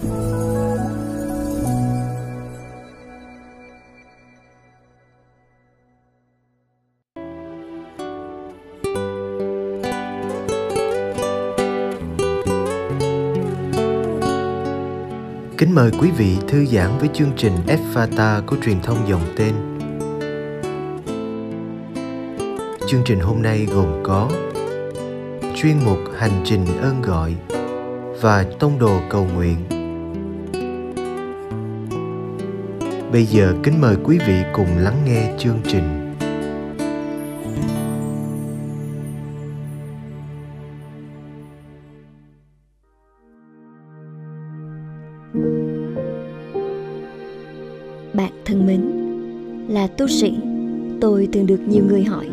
Kính mời quý vị thư giãn với chương trình Fata của truyền thông dòng tên. Chương trình hôm nay gồm có chuyên mục Hành trình ơn gọi và tông đồ cầu nguyện. Bây giờ kính mời quý vị cùng lắng nghe chương trình. Bạn thân mến, là tu sĩ, tôi thường được nhiều người hỏi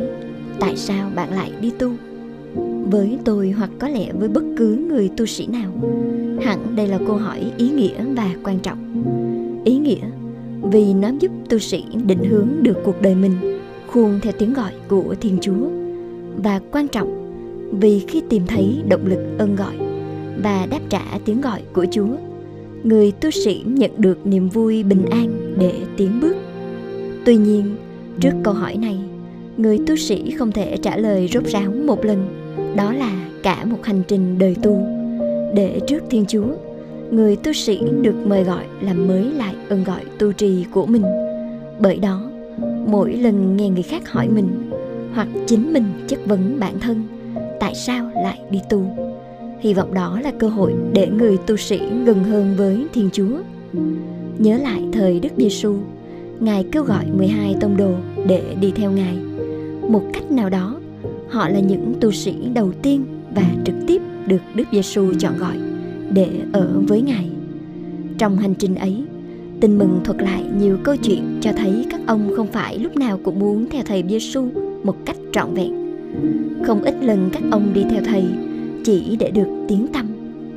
tại sao bạn lại đi tu? Với tôi hoặc có lẽ với bất cứ người tu sĩ nào, hẳn đây là câu hỏi ý nghĩa và quan trọng. Ý nghĩa vì nó giúp tu sĩ định hướng được cuộc đời mình, khuôn theo tiếng gọi của Thiên Chúa. Và quan trọng, vì khi tìm thấy động lực ơn gọi và đáp trả tiếng gọi của Chúa, người tu sĩ nhận được niềm vui bình an để tiến bước. Tuy nhiên, trước câu hỏi này, người tu sĩ không thể trả lời rốt ráo một lần, đó là cả một hành trình đời tu. Để trước thiên chúa người tu sĩ được mời gọi làm mới lại ơn gọi tu trì của mình bởi đó mỗi lần nghe người khác hỏi mình hoặc chính mình chất vấn bản thân tại sao lại đi tu Hy vọng đó là cơ hội để người tu sĩ gần hơn với Thiên Chúa. Nhớ lại thời Đức Giêsu, Ngài kêu gọi 12 tông đồ để đi theo Ngài. Một cách nào đó, họ là những tu sĩ đầu tiên và trực tiếp được Đức Giêsu chọn gọi để ở với Ngài. Trong hành trình ấy, Tin mừng thuật lại nhiều câu chuyện cho thấy các ông không phải lúc nào cũng muốn theo thầy Giêsu một cách trọn vẹn. Không ít lần các ông đi theo thầy chỉ để được tiếng tâm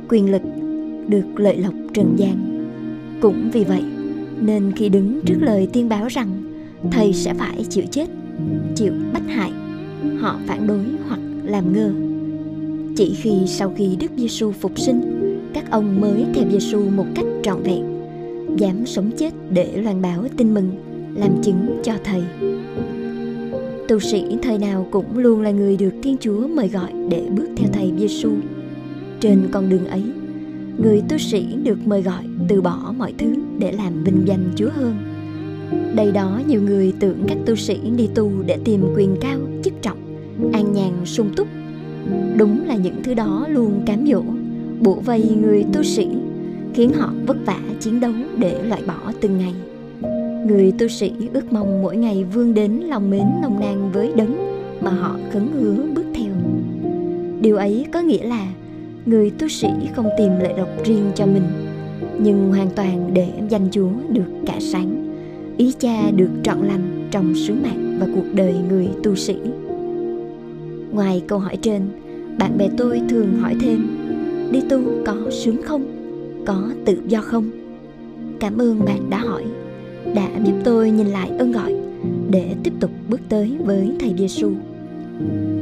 quyền lực được lợi lộc trần gian cũng vì vậy nên khi đứng trước lời tiên báo rằng thầy sẽ phải chịu chết chịu bách hại họ phản đối hoặc làm ngơ chỉ khi sau khi đức giêsu phục sinh các ông mới theo giêsu một cách trọn vẹn dám sống chết để loan báo tin mừng làm chứng cho thầy tu sĩ thời nào cũng luôn là người được Thiên Chúa mời gọi để bước theo thầy Giêsu. Trên con đường ấy, người tu sĩ được mời gọi từ bỏ mọi thứ để làm vinh danh Chúa hơn. Đây đó nhiều người tưởng các tu sĩ đi tu để tìm quyền cao, chức trọng, an nhàn sung túc. Đúng là những thứ đó luôn cám dỗ, bủa vây người tu sĩ, khiến họ vất vả chiến đấu để loại bỏ từng ngày Người tu sĩ ước mong mỗi ngày vươn đến lòng mến nồng nàn với đấng mà họ khấn hứa bước theo. Điều ấy có nghĩa là người tu sĩ không tìm lợi độc riêng cho mình, nhưng hoàn toàn để danh Chúa được cả sáng, ý cha được trọn lành trong sứ mạng và cuộc đời người tu sĩ. Ngoài câu hỏi trên, bạn bè tôi thường hỏi thêm, đi tu có sướng không? Có tự do không? Cảm ơn bạn đã hỏi đã giúp tôi nhìn lại ơn gọi để tiếp tục bước tới với thầy Giêsu.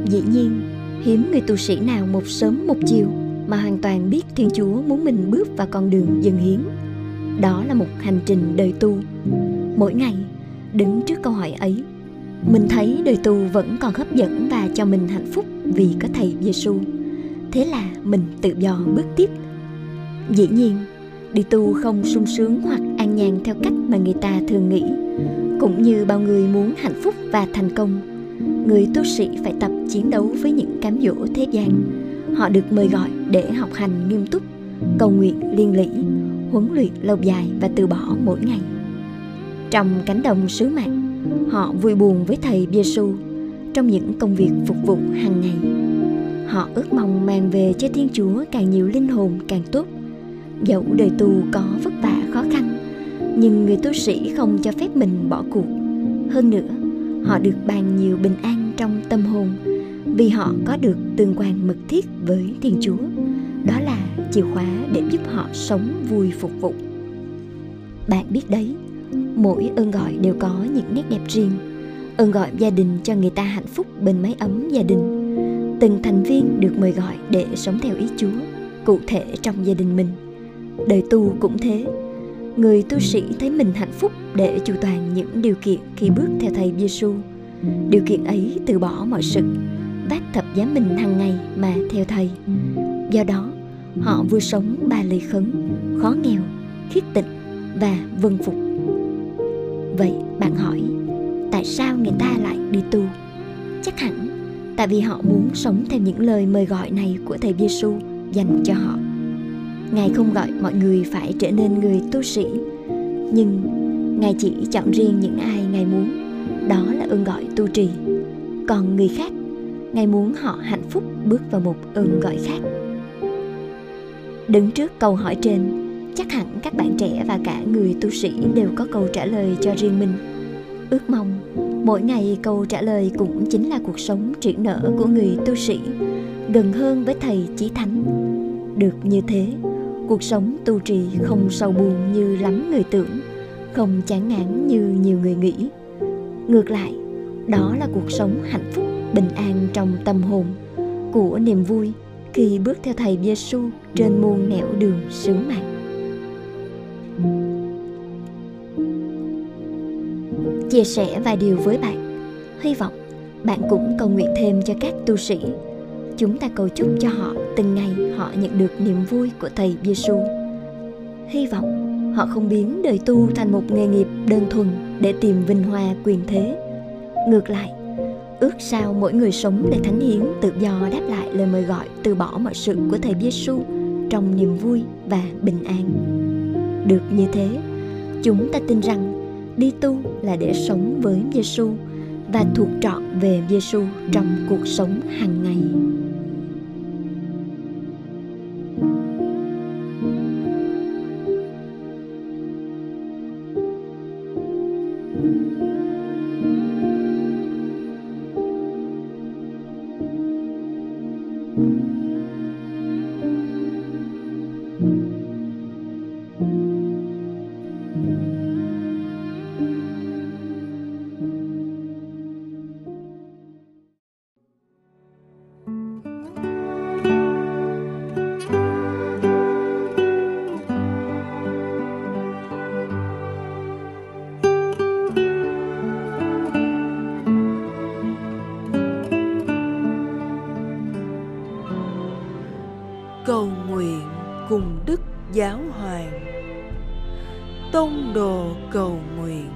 Dĩ nhiên, hiếm người tu sĩ nào một sớm một chiều mà hoàn toàn biết Thiên Chúa muốn mình bước vào con đường dân hiến. Đó là một hành trình đời tu. Mỗi ngày, đứng trước câu hỏi ấy, mình thấy đời tu vẫn còn hấp dẫn và cho mình hạnh phúc vì có thầy Giêsu. Thế là mình tự do bước tiếp. Dĩ nhiên, đi tu không sung sướng hoặc an nhàn theo cách mà người ta thường nghĩ. Cũng như bao người muốn hạnh phúc và thành công người tu sĩ phải tập chiến đấu với những cám dỗ thế gian. Họ được mời gọi để học hành nghiêm túc cầu nguyện liên lỉ huấn luyện lâu dài và từ bỏ mỗi ngày. Trong cánh đồng sứ mạng họ vui buồn với thầy Giêsu trong những công việc phục vụ hàng ngày họ ước mong mang về cho Thiên Chúa càng nhiều linh hồn càng tốt. Dẫu đời tu có vất vả khó khăn, nhưng người tu sĩ không cho phép mình bỏ cuộc. Hơn nữa, họ được ban nhiều bình an trong tâm hồn, vì họ có được tương quan mật thiết với thiên chúa. Đó là chìa khóa để giúp họ sống vui phục vụ. Bạn biết đấy, mỗi ơn gọi đều có những nét đẹp riêng. Ơn gọi gia đình cho người ta hạnh phúc bên mái ấm gia đình từng thành viên được mời gọi để sống theo ý chúa cụ thể trong gia đình mình đời tu cũng thế người tu sĩ thấy mình hạnh phúc để chu toàn những điều kiện khi bước theo thầy Giêsu. Điều kiện ấy từ bỏ mọi sự, vác thập giá mình hàng ngày mà theo thầy. Do đó, họ vừa sống ba lời khấn, khó nghèo, khiết tịnh và vân phục. Vậy bạn hỏi, tại sao người ta lại đi tu? Chắc hẳn tại vì họ muốn sống theo những lời mời gọi này của thầy Giêsu dành cho họ. Ngài không gọi mọi người phải trở nên người tu sĩ, nhưng Ngài chỉ chọn riêng những ai Ngài muốn, đó là ơn gọi tu trì. Còn người khác, Ngài muốn họ hạnh phúc bước vào một ơn gọi khác. Đứng trước câu hỏi trên, chắc hẳn các bạn trẻ và cả người tu sĩ đều có câu trả lời cho riêng mình. Ước mong mỗi ngày câu trả lời cũng chính là cuộc sống triển nở của người tu sĩ, gần hơn với thầy chí thánh. Được như thế, cuộc sống tu trì không sâu buồn như lắm người tưởng không chán ngán như nhiều người nghĩ. Ngược lại đó là cuộc sống hạnh phúc bình an trong tâm hồn của niềm vui khi bước theo thầy Giêsu trên muôn nẻo đường sứ mạng. Chia sẻ vài điều với bạn hy vọng bạn cũng cầu nguyện thêm cho các tu sĩ chúng ta cầu chúc cho họ từng ngày họ nhận được niềm vui của thầy Giêsu. Hy vọng họ không biến đời tu thành một nghề nghiệp đơn thuần để tìm vinh hoa quyền thế. Ngược lại, ước sao mỗi người sống để thánh hiến tự do đáp lại lời mời gọi từ bỏ mọi sự của thầy Giêsu trong niềm vui và bình an. Được như thế, chúng ta tin rằng đi tu là để sống với Giêsu và thuộc trọn về Giêsu trong cuộc sống hàng ngày. Tông đồ cầu nguyện.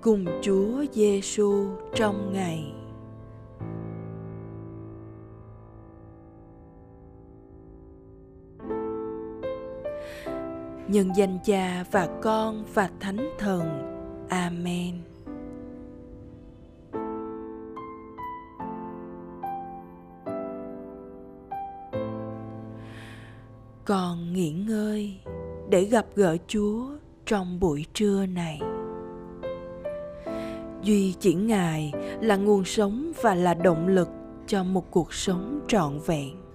Cùng Chúa Giêsu trong ngày. Nhân danh cha và con và thánh thần amen. Còn nghỉ ngơi để gặp gỡ chúa trong buổi trưa này. Duy chỉ ngài là nguồn sống và là động lực cho một cuộc sống trọn vẹn.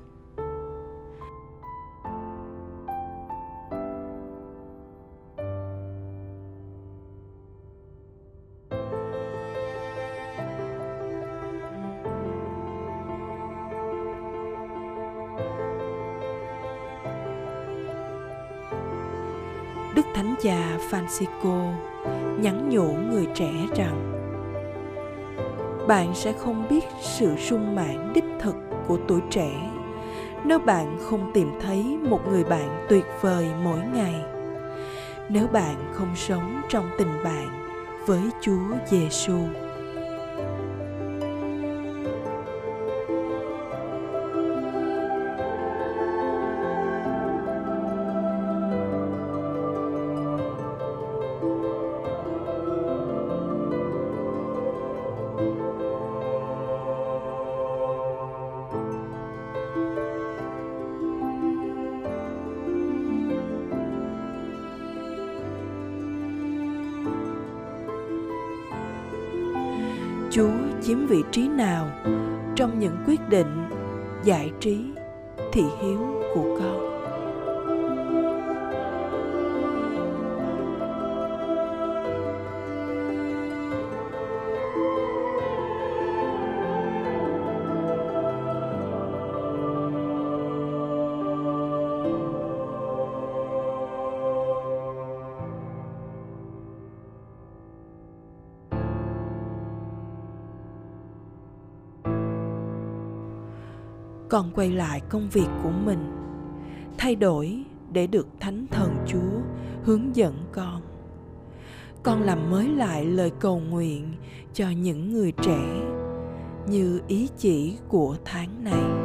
Đức Thánh Cha Francisco nhắn nhủ người trẻ rằng, bạn sẽ không biết sự sung mãn đích thực của tuổi trẻ nếu bạn không tìm thấy một người bạn tuyệt vời mỗi ngày nếu bạn không sống trong tình bạn với Chúa Giêsu. Chúa chiếm vị trí nào trong những quyết định giải trí thị hiếu của con? Con quay lại công việc của mình. Thay đổi để được thánh thần chúa hướng dẫn con. Con làm mới lại lời cầu nguyện cho những người trẻ như ý chỉ của tháng này.